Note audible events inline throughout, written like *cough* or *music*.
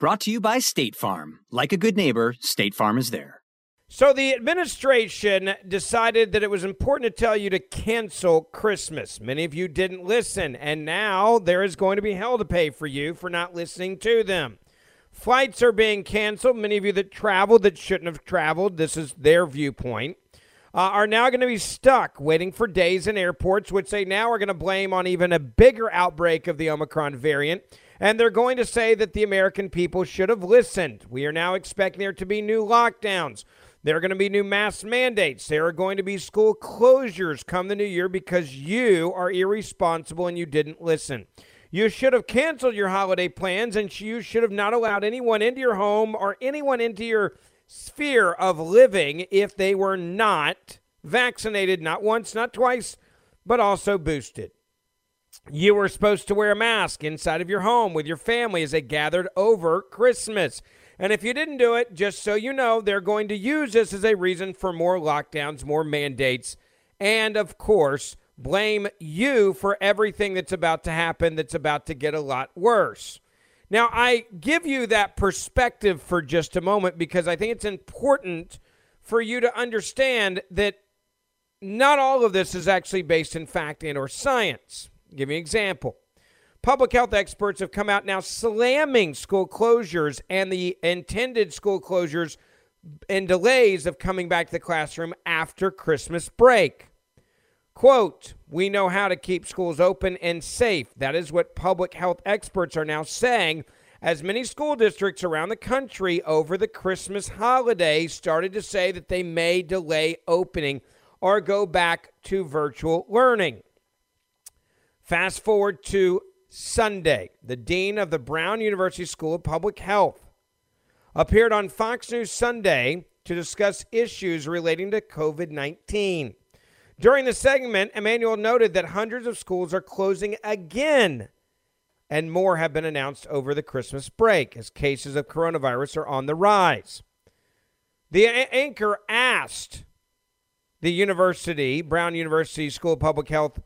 Brought to you by State Farm. Like a good neighbor, State Farm is there. So the administration decided that it was important to tell you to cancel Christmas. Many of you didn't listen, and now there is going to be hell to pay for you for not listening to them. Flights are being canceled. Many of you that traveled that shouldn't have traveled, this is their viewpoint, uh, are now going to be stuck waiting for days in airports, which they now are going to blame on even a bigger outbreak of the Omicron variant and they're going to say that the American people should have listened. We are now expecting there to be new lockdowns. There are going to be new mask mandates. There are going to be school closures come the new year because you are irresponsible and you didn't listen. You should have canceled your holiday plans and you should have not allowed anyone into your home or anyone into your sphere of living if they were not vaccinated, not once, not twice, but also boosted. You were supposed to wear a mask inside of your home with your family as they gathered over Christmas. And if you didn't do it, just so you know, they're going to use this as a reason for more lockdowns, more mandates, and of course, blame you for everything that's about to happen that's about to get a lot worse. Now, I give you that perspective for just a moment because I think it's important for you to understand that not all of this is actually based in fact and or science. Give me an example. Public health experts have come out now slamming school closures and the intended school closures and delays of coming back to the classroom after Christmas break. Quote, we know how to keep schools open and safe. That is what public health experts are now saying as many school districts around the country over the Christmas holiday started to say that they may delay opening or go back to virtual learning. Fast forward to Sunday. The dean of the Brown University School of Public Health appeared on Fox News Sunday to discuss issues relating to COVID 19. During the segment, Emanuel noted that hundreds of schools are closing again, and more have been announced over the Christmas break as cases of coronavirus are on the rise. The a- anchor asked the university, Brown University School of Public Health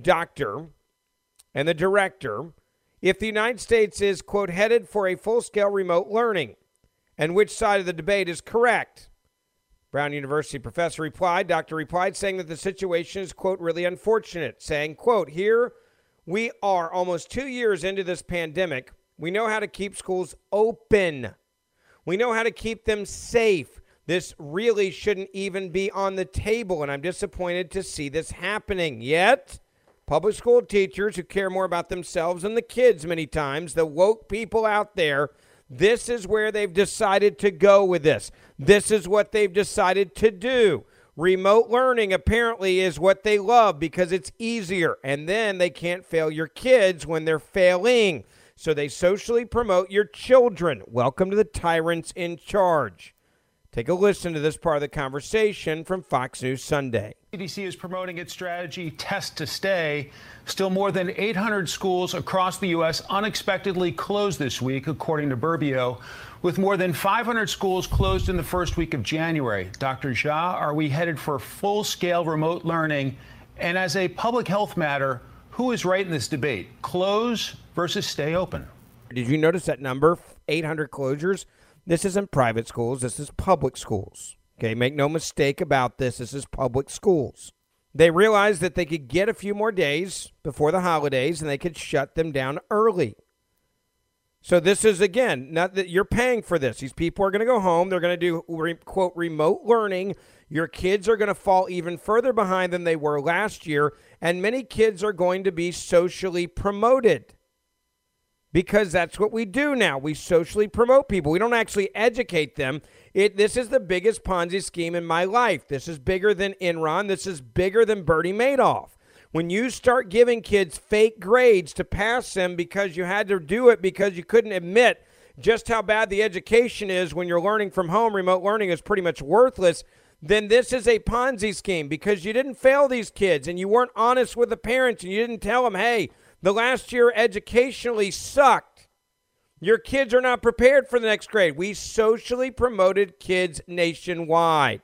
doctor, and the director if the United States is, quote, headed for a full scale remote learning and which side of the debate is correct. Brown University professor replied, doctor replied, saying that the situation is, quote, really unfortunate, saying, quote, here We are almost two years into this pandemic. We know how to keep schools open. We know how to keep them safe. This really shouldn't even be on the table, and I'm disappointed to see this happening. Yet, public school teachers who care more about themselves and the kids many times, the woke people out there, this is where they've decided to go with this. This is what they've decided to do. Remote learning apparently is what they love because it's easier, and then they can't fail your kids when they're failing. So they socially promote your children. Welcome to the tyrants in charge. Take a listen to this part of the conversation from Fox News Sunday. CDC is promoting its strategy test to stay. Still more than 800 schools across the U.S. unexpectedly closed this week, according to Burbio, with more than 500 schools closed in the first week of January. Dr. Jha, are we headed for full scale remote learning? And as a public health matter, who is right in this debate? Close versus stay open? Did you notice that number? 800 closures? This isn't private schools, this is public schools. Okay, make no mistake about this. This is public schools. They realized that they could get a few more days before the holidays and they could shut them down early. So this is again not that you're paying for this. These people are going to go home. They're going to do re, quote remote learning. Your kids are going to fall even further behind than they were last year, and many kids are going to be socially promoted because that's what we do now. We socially promote people. We don't actually educate them. It this is the biggest Ponzi scheme in my life. This is bigger than Enron. This is bigger than Bernie Madoff. When you start giving kids fake grades to pass them because you had to do it because you couldn't admit just how bad the education is when you're learning from home, remote learning is pretty much worthless, then this is a Ponzi scheme because you didn't fail these kids and you weren't honest with the parents and you didn't tell them, hey, the last year educationally sucked. Your kids are not prepared for the next grade. We socially promoted kids nationwide.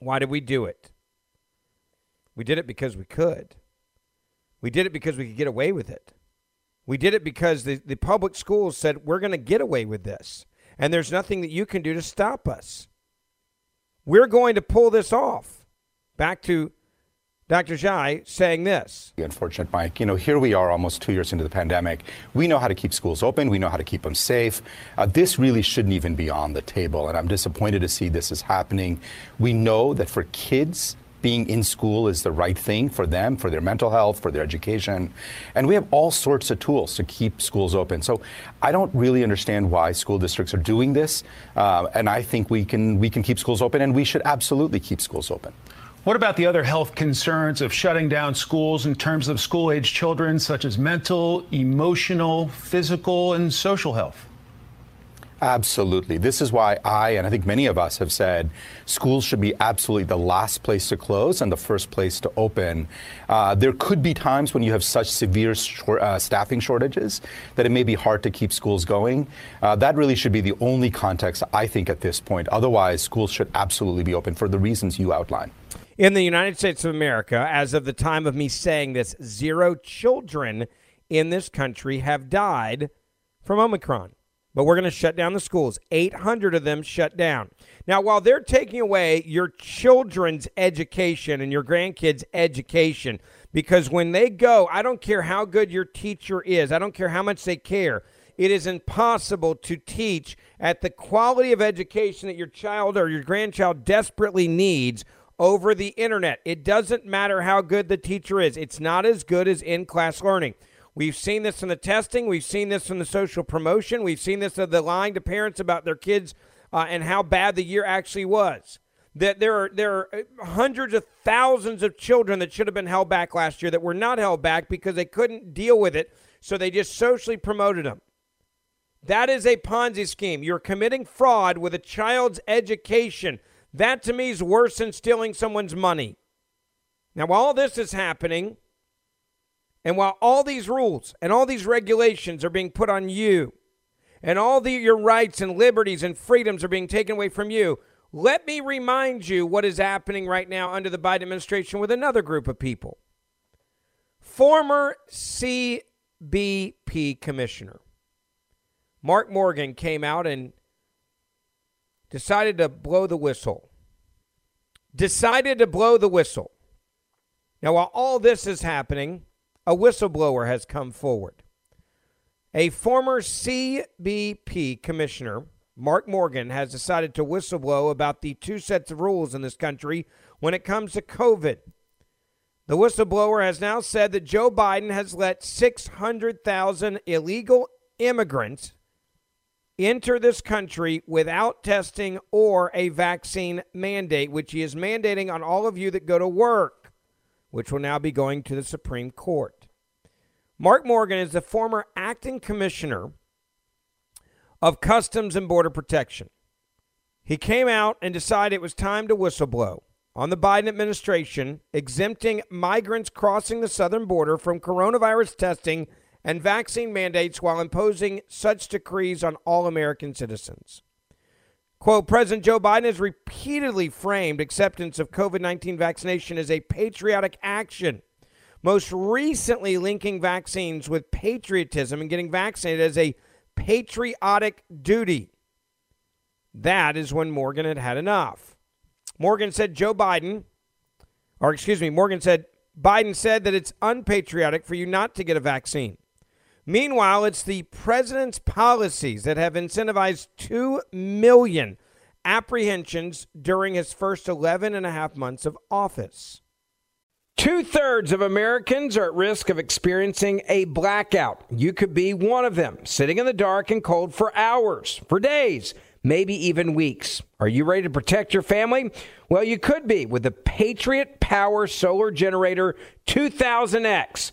Why did we do it? We did it because we could. We did it because we could get away with it. We did it because the, the public schools said, we're going to get away with this. And there's nothing that you can do to stop us. We're going to pull this off. Back to Dr. Jha saying this. Unfortunate, Mike. You know, here we are almost two years into the pandemic. We know how to keep schools open. We know how to keep them safe. Uh, this really shouldn't even be on the table. And I'm disappointed to see this is happening. We know that for kids, being in school is the right thing for them, for their mental health, for their education. And we have all sorts of tools to keep schools open. So I don't really understand why school districts are doing this. Uh, and I think we can, we can keep schools open, and we should absolutely keep schools open. What about the other health concerns of shutting down schools in terms of school age children, such as mental, emotional, physical, and social health? Absolutely. This is why I, and I think many of us have said, schools should be absolutely the last place to close and the first place to open. Uh, there could be times when you have such severe short, uh, staffing shortages that it may be hard to keep schools going. Uh, that really should be the only context, I think, at this point. Otherwise, schools should absolutely be open for the reasons you outlined. In the United States of America, as of the time of me saying this, zero children in this country have died from Omicron. But we're going to shut down the schools. 800 of them shut down. Now, while they're taking away your children's education and your grandkids' education, because when they go, I don't care how good your teacher is, I don't care how much they care, it is impossible to teach at the quality of education that your child or your grandchild desperately needs over the internet. It doesn't matter how good the teacher is, it's not as good as in class learning. We've seen this in the testing, we've seen this in the social promotion, we've seen this of the lying to parents about their kids uh, and how bad the year actually was. That there are there are uh, hundreds of thousands of children that should have been held back last year that were not held back because they couldn't deal with it, so they just socially promoted them. That is a Ponzi scheme. You're committing fraud with a child's education. That to me is worse than stealing someone's money. Now, while all this is happening, and while all these rules and all these regulations are being put on you, and all the, your rights and liberties and freedoms are being taken away from you, let me remind you what is happening right now under the Biden administration with another group of people. Former CBP commissioner Mark Morgan came out and decided to blow the whistle. Decided to blow the whistle. Now, while all this is happening, a whistleblower has come forward. A former CBP commissioner, Mark Morgan, has decided to whistleblow about the two sets of rules in this country when it comes to COVID. The whistleblower has now said that Joe Biden has let 600,000 illegal immigrants enter this country without testing or a vaccine mandate, which he is mandating on all of you that go to work, which will now be going to the Supreme Court. Mark Morgan is the former acting commissioner of Customs and Border Protection. He came out and decided it was time to whistleblow on the Biden administration exempting migrants crossing the southern border from coronavirus testing and vaccine mandates while imposing such decrees on all American citizens. Quote President Joe Biden has repeatedly framed acceptance of COVID 19 vaccination as a patriotic action, most recently linking vaccines with patriotism and getting vaccinated as a patriotic duty. That is when Morgan had had enough. Morgan said Joe Biden, or excuse me, Morgan said Biden said that it's unpatriotic for you not to get a vaccine. Meanwhile, it's the president's policies that have incentivized 2 million apprehensions during his first 11 and a half months of office. Two thirds of Americans are at risk of experiencing a blackout. You could be one of them, sitting in the dark and cold for hours, for days, maybe even weeks. Are you ready to protect your family? Well, you could be with the Patriot Power Solar Generator 2000X.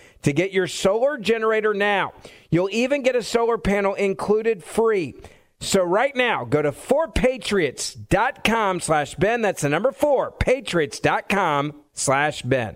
to get your solar generator now. You'll even get a solar panel included free. So right now, go to 4patriots.com slash Ben. That's the number 4, patriots.com slash Ben.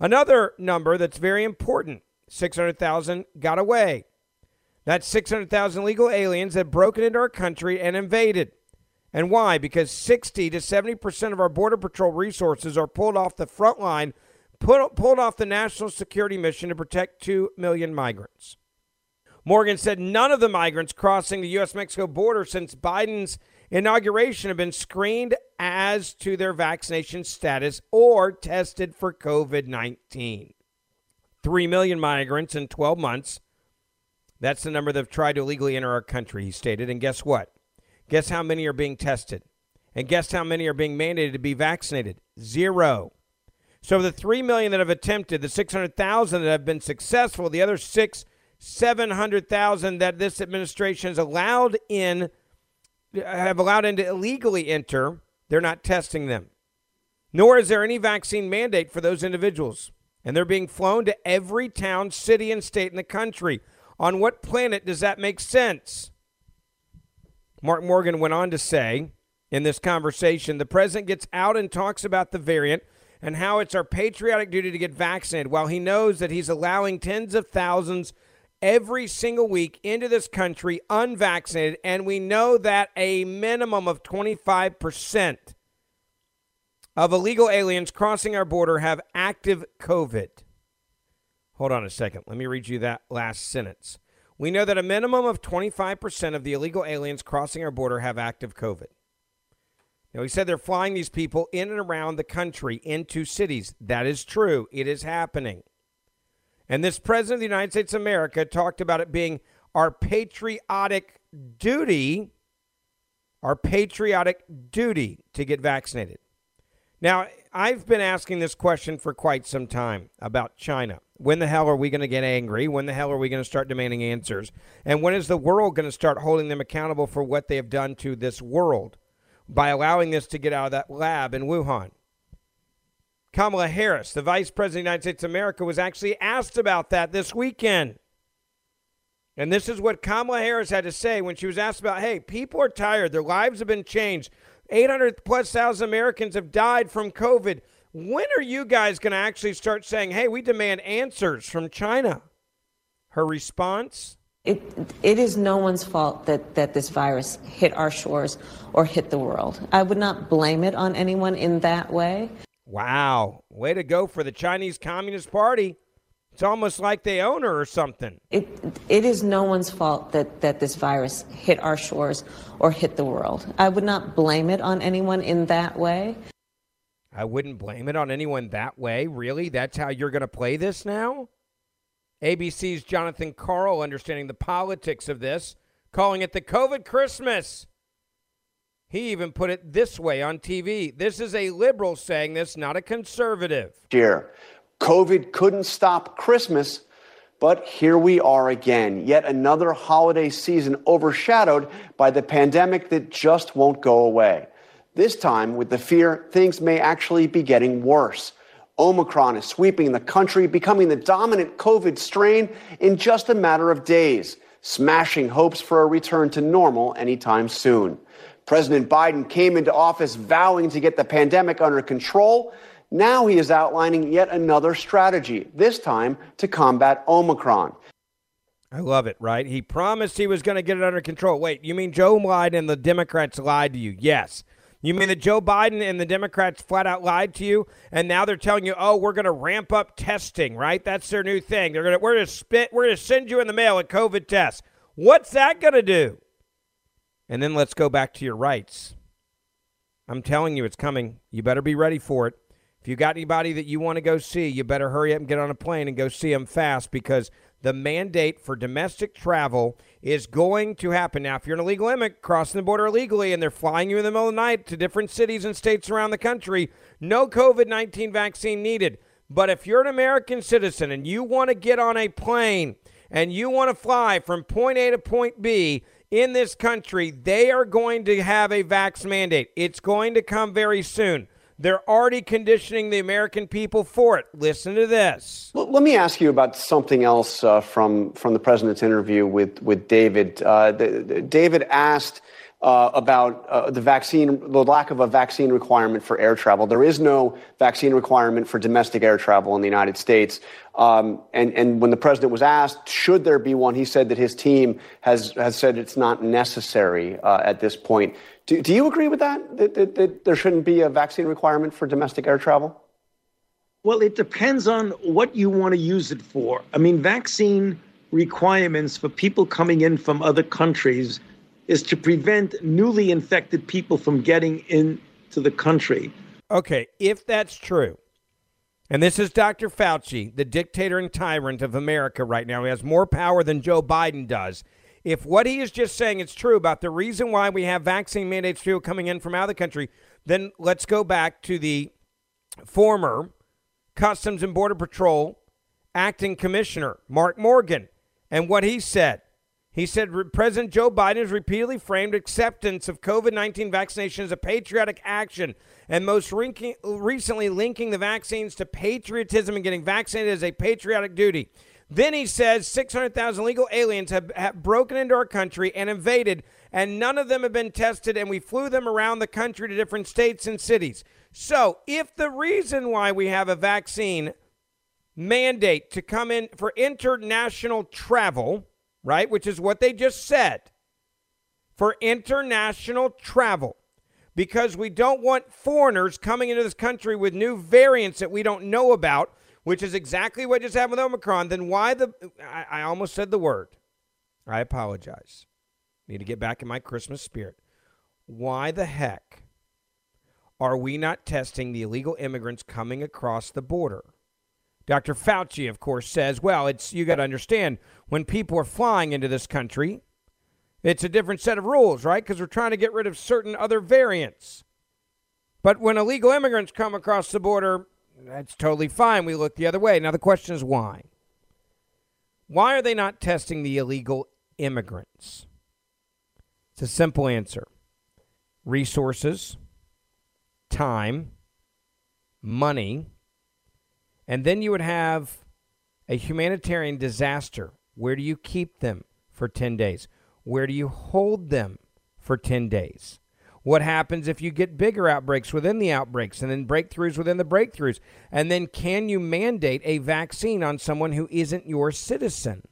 Another number that's very important 600,000 got away. That's 600,000 legal aliens that broken into our country and invaded. And why? Because 60 to 70% of our Border Patrol resources are pulled off the front line, put, pulled off the national security mission to protect 2 million migrants. Morgan said none of the migrants crossing the U.S. Mexico border since Biden's inauguration have been screened as to their vaccination status or tested for COVID 19. 3 million migrants in 12 months. That's the number that have tried to illegally enter our country, he stated. And guess what? Guess how many are being tested? And guess how many are being mandated to be vaccinated? Zero. So the 3 million that have attempted, the 600,000 that have been successful, the other 6 700,000 that this administration has allowed in have allowed in to illegally enter, they're not testing them. Nor is there any vaccine mandate for those individuals. And they're being flown to every town, city, and state in the country. On what planet does that make sense? Mark Morgan went on to say in this conversation the president gets out and talks about the variant and how it's our patriotic duty to get vaccinated while he knows that he's allowing tens of thousands every single week into this country unvaccinated. And we know that a minimum of 25% of illegal aliens crossing our border have active COVID. Hold on a second. Let me read you that last sentence. We know that a minimum of 25% of the illegal aliens crossing our border have active COVID. Now, he said they're flying these people in and around the country into cities. That is true. It is happening. And this president of the United States of America talked about it being our patriotic duty, our patriotic duty to get vaccinated. Now, I've been asking this question for quite some time about China. When the hell are we going to get angry? When the hell are we going to start demanding answers? And when is the world going to start holding them accountable for what they have done to this world by allowing this to get out of that lab in Wuhan? Kamala Harris, the Vice President of the United States of America, was actually asked about that this weekend. And this is what Kamala Harris had to say when she was asked about hey, people are tired. Their lives have been changed. 800 plus thousand Americans have died from COVID. When are you guys going to actually start saying, hey, we demand answers from China? Her response? It, it is no one's fault that, that this virus hit our shores or hit the world. I would not blame it on anyone in that way. Wow. Way to go for the Chinese Communist Party. It's almost like they own her or something. It, it is no one's fault that, that this virus hit our shores or hit the world. I would not blame it on anyone in that way. I wouldn't blame it on anyone that way. Really? That's how you're going to play this now? ABC's Jonathan Karl understanding the politics of this, calling it the COVID Christmas. He even put it this way on TV. This is a liberal saying this, not a conservative. Dear, COVID couldn't stop Christmas, but here we are again. Yet another holiday season overshadowed by the pandemic that just won't go away. This time, with the fear things may actually be getting worse. Omicron is sweeping the country, becoming the dominant COVID strain in just a matter of days, smashing hopes for a return to normal anytime soon. President Biden came into office vowing to get the pandemic under control. Now he is outlining yet another strategy, this time to combat Omicron. I love it, right? He promised he was going to get it under control. Wait, you mean Joe lied and the Democrats lied to you? Yes. You mean that Joe Biden and the Democrats flat out lied to you, and now they're telling you, "Oh, we're going to ramp up testing." Right? That's their new thing. They're going to we're going to spit we're going to send you in the mail a COVID test. What's that going to do? And then let's go back to your rights. I'm telling you, it's coming. You better be ready for it. If you got anybody that you want to go see, you better hurry up and get on a plane and go see them fast because the mandate for domestic travel is going to happen. Now, if you're an illegal immigrant crossing the border illegally and they're flying you in the middle of the night to different cities and states around the country, no COVID 19 vaccine needed. But if you're an American citizen and you want to get on a plane and you want to fly from point A to point B in this country, they are going to have a vax mandate. It's going to come very soon. They're already conditioning the American people for it. Listen to this. Let me ask you about something else uh, from from the president's interview with with David. Uh, the, the, David asked about uh, the vaccine, the lack of a vaccine requirement for air travel. There is no vaccine requirement for domestic air travel in the United States. Um, and, and when the president was asked, should there be one, he said that his team has, has said it's not necessary uh, at this point. Do, do you agree with that? That, that? that there shouldn't be a vaccine requirement for domestic air travel? Well, it depends on what you want to use it for. I mean, vaccine requirements for people coming in from other countries is to prevent newly infected people from getting into the country. Okay, if that's true, And this is Dr. Fauci, the dictator and tyrant of America right now. He has more power than Joe Biden does. If what he is just saying is true about the reason why we have vaccine mandates still coming in from out of the country, then let's go back to the former Customs and Border Patrol acting commissioner, Mark Morgan, and what he said. He said President Joe Biden has repeatedly framed acceptance of COVID 19 vaccination as a patriotic action, and most recently linking the vaccines to patriotism and getting vaccinated as a patriotic duty. Then he says 600,000 legal aliens have, have broken into our country and invaded, and none of them have been tested, and we flew them around the country to different states and cities. So, if the reason why we have a vaccine mandate to come in for international travel, right, which is what they just said, for international travel, because we don't want foreigners coming into this country with new variants that we don't know about, which is exactly what just happened with Omicron, then why the. I, I almost said the word. I apologize. Need to get back in my Christmas spirit. Why the heck are we not testing the illegal immigrants coming across the border? Dr. Fauci, of course, says, well, it's you got to understand when people are flying into this country, it's a different set of rules, right? Because we're trying to get rid of certain other variants. But when illegal immigrants come across the border, that's totally fine. We look the other way. Now, the question is why? Why are they not testing the illegal immigrants? It's a simple answer resources, time, money, and then you would have a humanitarian disaster. Where do you keep them for 10 days? Where do you hold them for 10 days? What happens if you get bigger outbreaks within the outbreaks and then breakthroughs within the breakthroughs? And then can you mandate a vaccine on someone who isn't your citizen?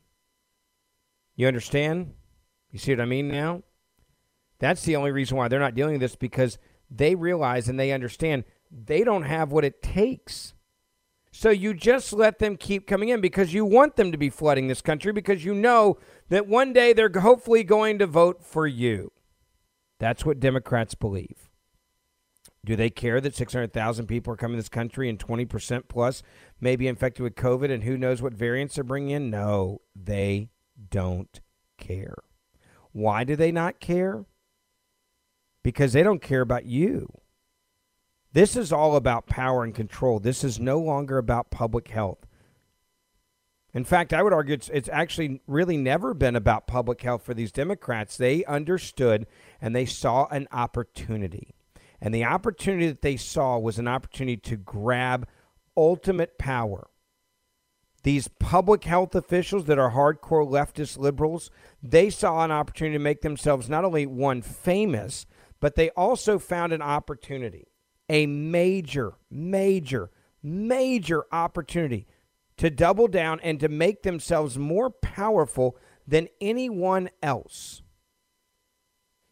You understand? You see what I mean now? That's the only reason why they're not dealing with this because they realize and they understand they don't have what it takes so you just let them keep coming in because you want them to be flooding this country because you know that one day they're hopefully going to vote for you. That's what Democrats believe. Do they care that 600,000 people are coming to this country and 20% plus may be infected with COVID and who knows what variants they're bringing in? No, they don't care. Why do they not care? Because they don't care about you. This is all about power and control. This is no longer about public health. In fact, I would argue it's, it's actually really never been about public health for these Democrats. They understood and they saw an opportunity. And the opportunity that they saw was an opportunity to grab ultimate power. These public health officials that are hardcore leftist liberals, they saw an opportunity to make themselves not only one famous, but they also found an opportunity a major, major, major opportunity to double down and to make themselves more powerful than anyone else.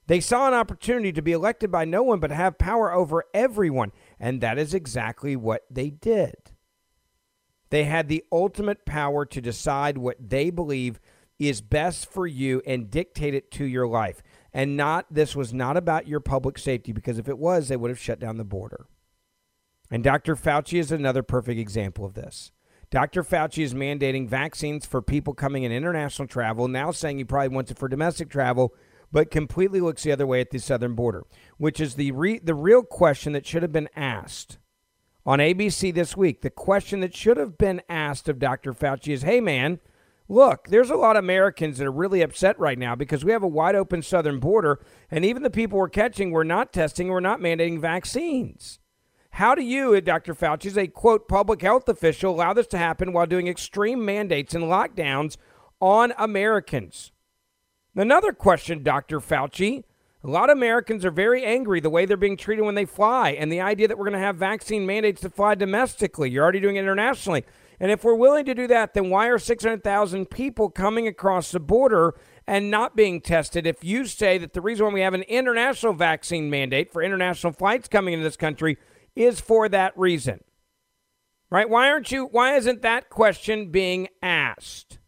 They saw an opportunity to be elected by no one but have power over everyone, and that is exactly what they did. They had the ultimate power to decide what they believe is best for you and dictate it to your life and not this was not about your public safety because if it was, they would have shut down the border. And Dr. Fauci is another perfect example of this. Dr. Fauci is mandating vaccines for people coming in international travel, now saying he probably wants it for domestic travel, but completely looks the other way at the southern border, which is the re- the real question that should have been asked on ABC this week. The question that should have been asked of Dr. Fauci is, "Hey man, Look, there's a lot of Americans that are really upset right now because we have a wide open southern border, and even the people we're catching, we're not testing, we're not mandating vaccines. How do you, uh, Dr. Fauci, as a quote public health official, allow this to happen while doing extreme mandates and lockdowns on Americans? Another question, Dr. Fauci. A lot of Americans are very angry the way they're being treated when they fly, and the idea that we're going to have vaccine mandates to fly domestically. You're already doing it internationally. And if we're willing to do that, then why are 600,000 people coming across the border and not being tested? If you say that the reason why we have an international vaccine mandate for international flights coming into this country is for that reason. Right? Why aren't you why isn't that question being asked?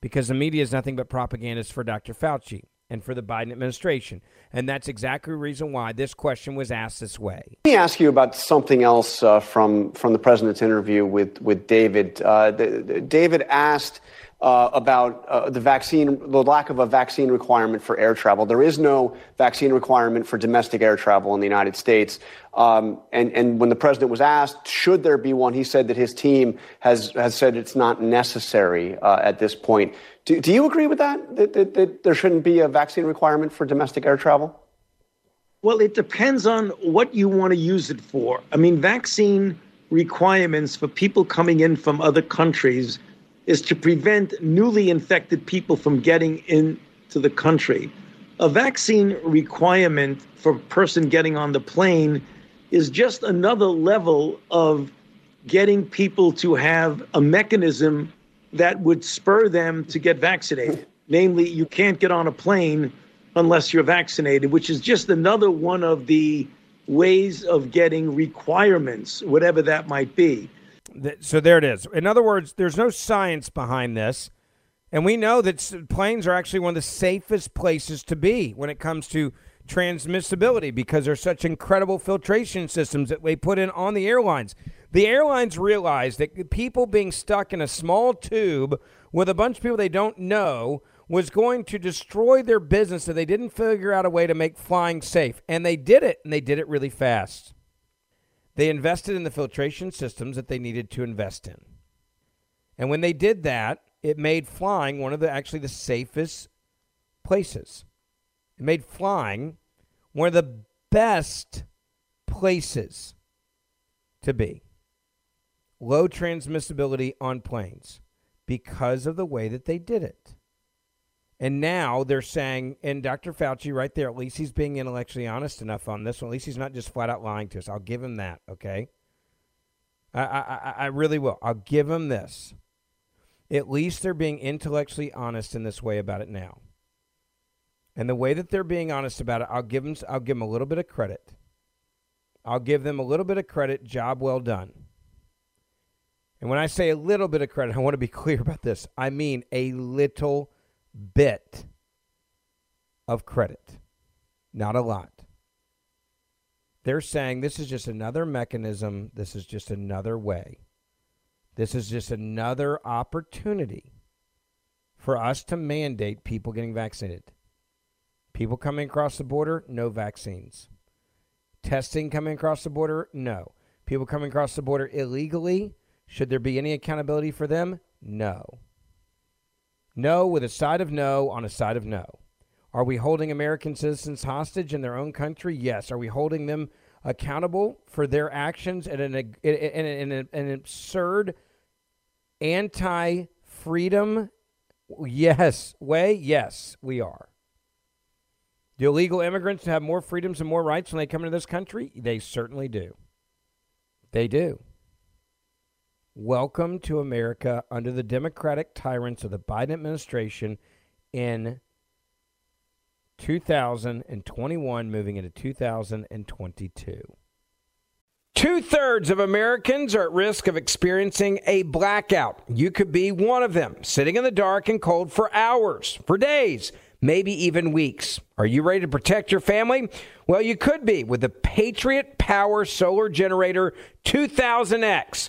Because the media is nothing but propagandists for Dr. Fauci and for the Biden administration. And that's exactly the reason why this question was asked this way. Let me ask you about something else uh, from from the president's interview with with David. Uh, the, the, David asked uh, about uh, the vaccine, the lack of a vaccine requirement for air travel. There is no vaccine requirement for domestic air travel in the United States. Um, and, and when the president was asked, should there be one, he said that his team has, has said it's not necessary uh, at this point. Do, do you agree with that? That, that? that there shouldn't be a vaccine requirement for domestic air travel? Well, it depends on what you want to use it for. I mean, vaccine requirements for people coming in from other countries is to prevent newly infected people from getting into the country. A vaccine requirement for a person getting on the plane is just another level of getting people to have a mechanism that would spur them to get vaccinated. Namely, you can't get on a plane unless you're vaccinated, which is just another one of the ways of getting requirements, whatever that might be. So there it is. In other words, there's no science behind this. And we know that planes are actually one of the safest places to be when it comes to transmissibility because there's such incredible filtration systems that they put in on the airlines. The airlines realized that people being stuck in a small tube with a bunch of people they don't know was going to destroy their business if they didn't figure out a way to make flying safe. And they did it, and they did it really fast. They invested in the filtration systems that they needed to invest in. And when they did that, it made flying one of the actually the safest places. It made flying one of the best places to be. Low transmissibility on planes because of the way that they did it. And now they're saying, and Dr. Fauci right there, at least he's being intellectually honest enough on this one. At least he's not just flat out lying to us. I'll give him that, okay? I, I, I really will. I'll give him this. At least they're being intellectually honest in this way about it now. And the way that they're being honest about it, I'll give them, I'll give them a little bit of credit. I'll give them a little bit of credit. Job well done. And when I say a little bit of credit, I want to be *laughs* clear about this. I mean a little bit of credit, not a lot. They're saying this is just another mechanism, this is just another way. This is just another opportunity for us to mandate people getting vaccinated. People coming across the border, no vaccines. Testing coming across the border, no. People coming across the border illegally, should there be any accountability for them? No. No with a side of no on a side of no. Are we holding American citizens hostage in their own country? Yes. Are we holding them accountable for their actions in an, in, in, in an absurd anti freedom yes way? Yes, we are. Do illegal immigrants have more freedoms and more rights when they come into this country? They certainly do. They do. Welcome to America under the Democratic tyrants of the Biden administration in 2021, moving into 2022. Two thirds of Americans are at risk of experiencing a blackout. You could be one of them, sitting in the dark and cold for hours, for days maybe even weeks. Are you ready to protect your family? Well, you could be with the Patriot Power Solar Generator 2000X.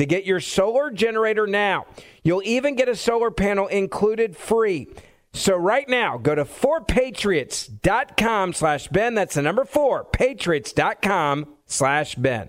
to get your solar generator now. You'll even get a solar panel included free. So right now, go to 4patriots.com slash Ben. That's the number 4, patriots.com slash Ben.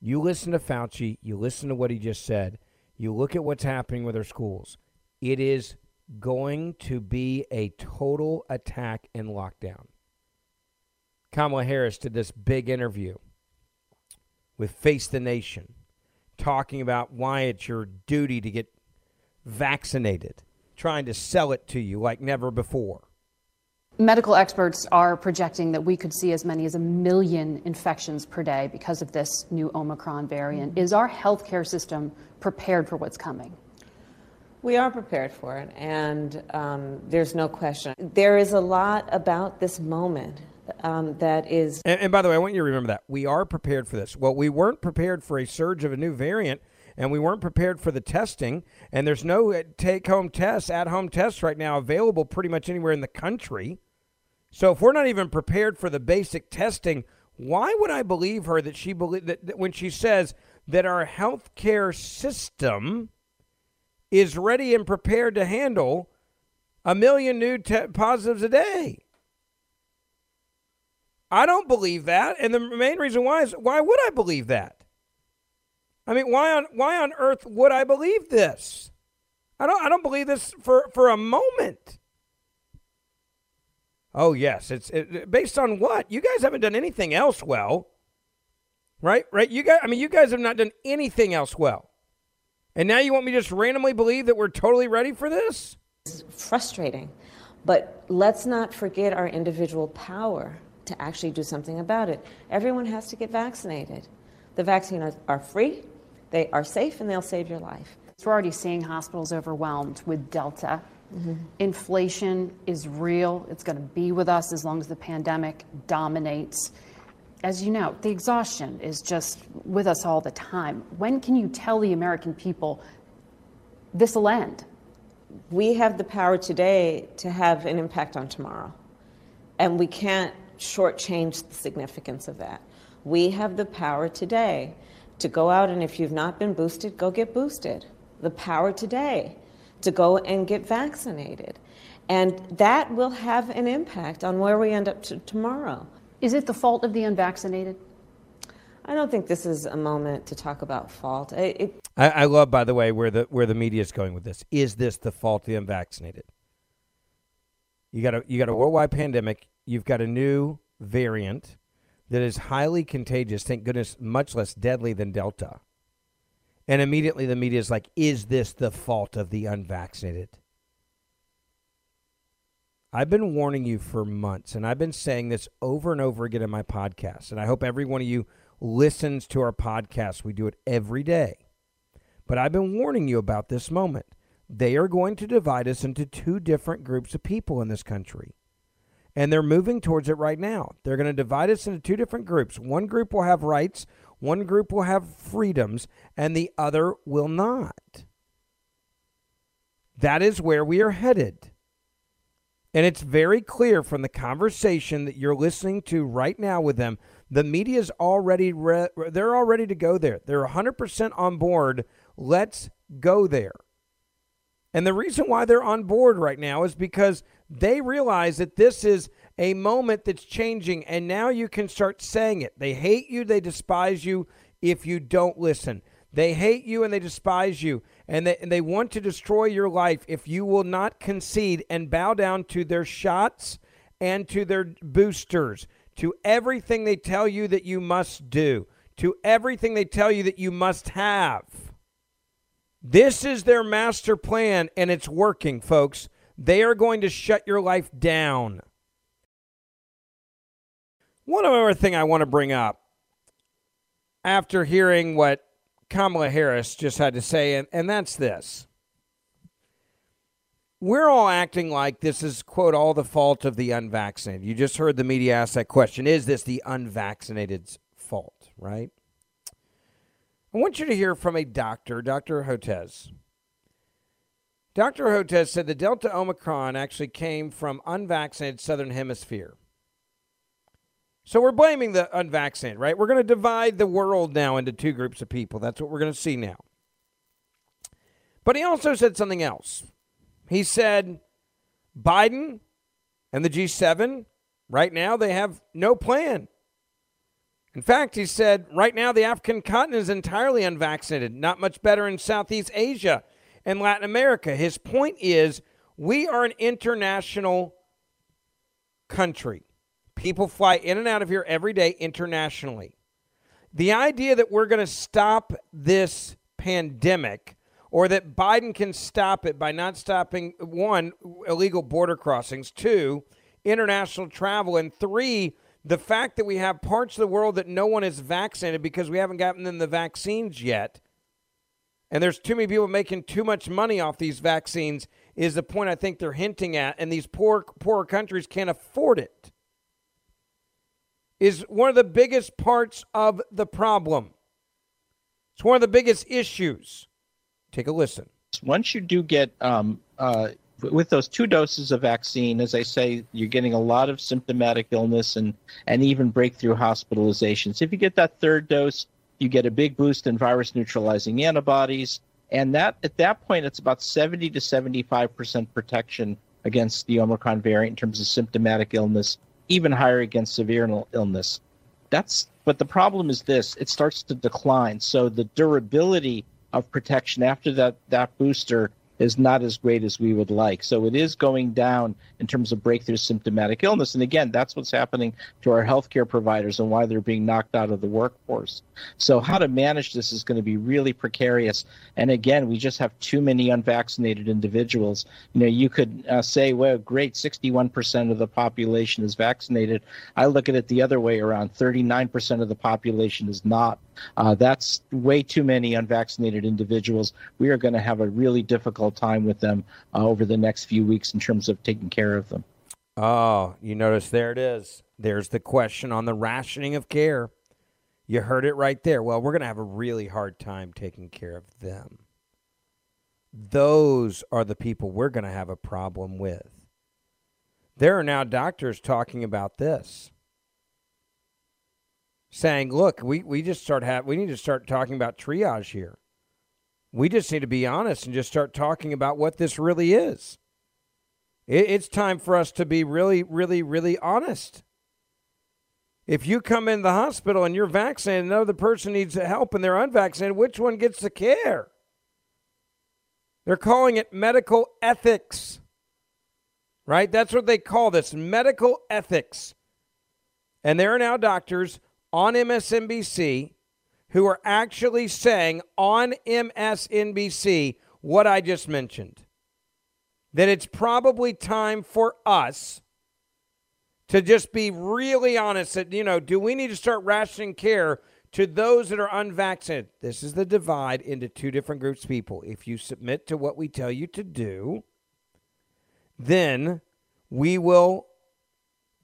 You listen to Fauci, you listen to what he just said, you look at what's happening with our schools. It is going to be a total attack and lockdown. Kamala Harris did this big interview with Face the Nation, talking about why it's your duty to get vaccinated, trying to sell it to you like never before. Medical experts are projecting that we could see as many as a million infections per day because of this new Omicron variant. Is our healthcare system prepared for what's coming? We are prepared for it, and um, there's no question. There is a lot about this moment um, that is. And, and by the way, I want you to remember that. We are prepared for this. Well, we weren't prepared for a surge of a new variant, and we weren't prepared for the testing, and there's no take home tests, at home tests right now available pretty much anywhere in the country. So if we're not even prepared for the basic testing, why would I believe her that she believe that, that when she says that our healthcare system is ready and prepared to handle a million new te- positives a day? I don't believe that, and the main reason why is why would I believe that? I mean, why on why on earth would I believe this? I don't I don't believe this for for a moment. Oh yes, it's it, based on what? You guys haven't done anything else well. Right? Right? You guys I mean you guys have not done anything else well. And now you want me to just randomly believe that we're totally ready for this? It's frustrating. But let's not forget our individual power to actually do something about it. Everyone has to get vaccinated. The vaccines are free, they are safe, and they'll save your life. We're already seeing hospitals overwhelmed with Delta. Inflation is real. It's going to be with us as long as the pandemic dominates. As you know, the exhaustion is just with us all the time. When can you tell the American people this will end? We have the power today to have an impact on tomorrow. And we can't shortchange the significance of that. We have the power today to go out and if you've not been boosted, go get boosted. The power today to go and get vaccinated. And that will have an impact on where we end up to tomorrow. Is it the fault of the unvaccinated? I don't think this is a moment to talk about fault. It, it, I, I love, by the way, where the where the media is going with this. Is this the fault of the unvaccinated? You got a you got a worldwide pandemic. You've got a new variant that is highly contagious. Thank goodness, much less deadly than Delta. And immediately the media is like, "Is this the fault of the unvaccinated?" I've been warning you for months, and I've been saying this over and over again in my podcast. And I hope every one of you listens to our podcast. We do it every day. But I've been warning you about this moment. They are going to divide us into two different groups of people in this country. And they're moving towards it right now. They're going to divide us into two different groups. One group will have rights, one group will have freedoms, and the other will not. That is where we are headed. And it's very clear from the conversation that you're listening to right now with them. The media's already re- they're all ready to go there. They're 100% on board. Let's go there. And the reason why they're on board right now is because they realize that this is a moment that's changing and now you can start saying it. They hate you, they despise you if you don't listen. They hate you and they despise you and they, and they want to destroy your life if you will not concede and bow down to their shots and to their boosters, to everything they tell you that you must do, to everything they tell you that you must have. This is their master plan and it's working, folks. They are going to shut your life down. One other thing I want to bring up after hearing what Kamala Harris just had to say, and, and that's this. We're all acting like this is, quote, all the fault of the unvaccinated. You just heard the media ask that question Is this the unvaccinated's fault, right? I want you to hear from a doctor, Dr. Hotez. Dr. Hotez said the Delta Omicron actually came from unvaccinated Southern Hemisphere. So we're blaming the unvaccinated, right? We're going to divide the world now into two groups of people. That's what we're going to see now. But he also said something else. He said Biden and the G7, right now, they have no plan. In fact, he said right now the African continent is entirely unvaccinated, not much better in Southeast Asia and Latin America. His point is we are an international country. People fly in and out of here every day internationally. The idea that we're going to stop this pandemic or that Biden can stop it by not stopping one, illegal border crossings, two, international travel, and three, the fact that we have parts of the world that no one is vaccinated because we haven't gotten them the vaccines yet. And there's too many people making too much money off these vaccines is the point I think they're hinting at. And these poor poorer countries can't afford it is one of the biggest parts of the problem. It's one of the biggest issues. Take a listen. Once you do get, um, uh, with those two doses of vaccine, as I say, you're getting a lot of symptomatic illness and, and even breakthrough hospitalizations. If you get that third dose, you get a big boost in virus neutralizing antibodies. And that at that point, it's about 70 to 75% protection against the Omicron variant in terms of symptomatic illness even higher against severe illness. That's but the problem is this: it starts to decline. So the durability of protection after that that booster is not as great as we would like. So it is going down in terms of breakthrough symptomatic illness. And again, that's what's happening to our healthcare providers and why they're being knocked out of the workforce. So how to manage this is going to be really precarious. And again, we just have too many unvaccinated individuals. You know, you could uh, say, well, great, 61% of the population is vaccinated. I look at it the other way around. 39% of the population is not. Uh, that's way too many unvaccinated individuals. We are going to have a really difficult time with them uh, over the next few weeks in terms of taking care of them. Oh, you notice there it is. There's the question on the rationing of care. You heard it right there. Well, we're going to have a really hard time taking care of them. Those are the people we're going to have a problem with. There are now doctors talking about this saying, look, we, we just start have we need to start talking about triage here. We just need to be honest and just start talking about what this really is. It, it's time for us to be really, really, really honest. If you come in the hospital and you're vaccinated, another person needs help and they're unvaccinated, which one gets the care? They're calling it medical ethics. Right? That's what they call this medical ethics. And there are now doctors on MSNBC who are actually saying on MSNBC what I just mentioned. That it's probably time for us to just be really honest that, you know, do we need to start rationing care to those that are unvaccinated? This is the divide into two different groups of people. If you submit to what we tell you to do, then we will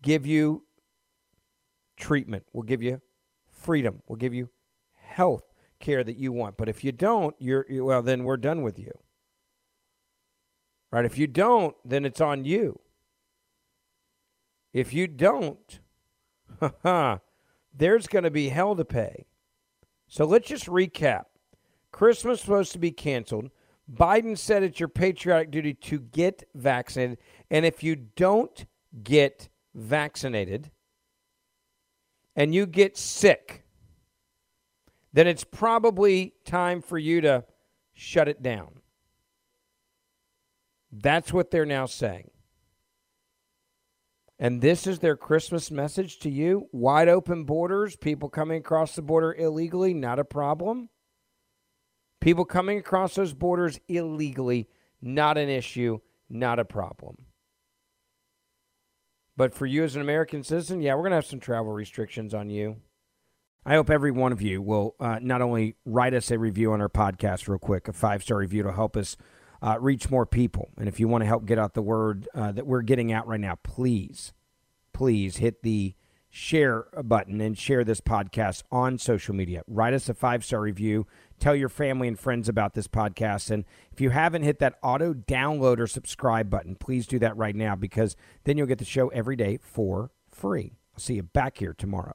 give you treatment. We'll give you freedom. We'll give you health care that you want. But if you don't, you're well, then we're done with you. Right? If you don't, then it's on you. If you don't, *laughs* there's going to be hell to pay. So let's just recap. Christmas supposed to be canceled. Biden said it's your patriotic duty to get vaccinated. And if you don't get vaccinated and you get sick, then it's probably time for you to shut it down. That's what they're now saying. And this is their Christmas message to you wide open borders, people coming across the border illegally, not a problem. People coming across those borders illegally, not an issue, not a problem. But for you as an American citizen, yeah, we're going to have some travel restrictions on you. I hope every one of you will uh, not only write us a review on our podcast, real quick, a five star review to help us uh, reach more people. And if you want to help get out the word uh, that we're getting out right now, please, please hit the share button and share this podcast on social media. Write us a five star review. Tell your family and friends about this podcast. And if you haven't hit that auto download or subscribe button, please do that right now because then you'll get the show every day for free. I'll see you back here tomorrow.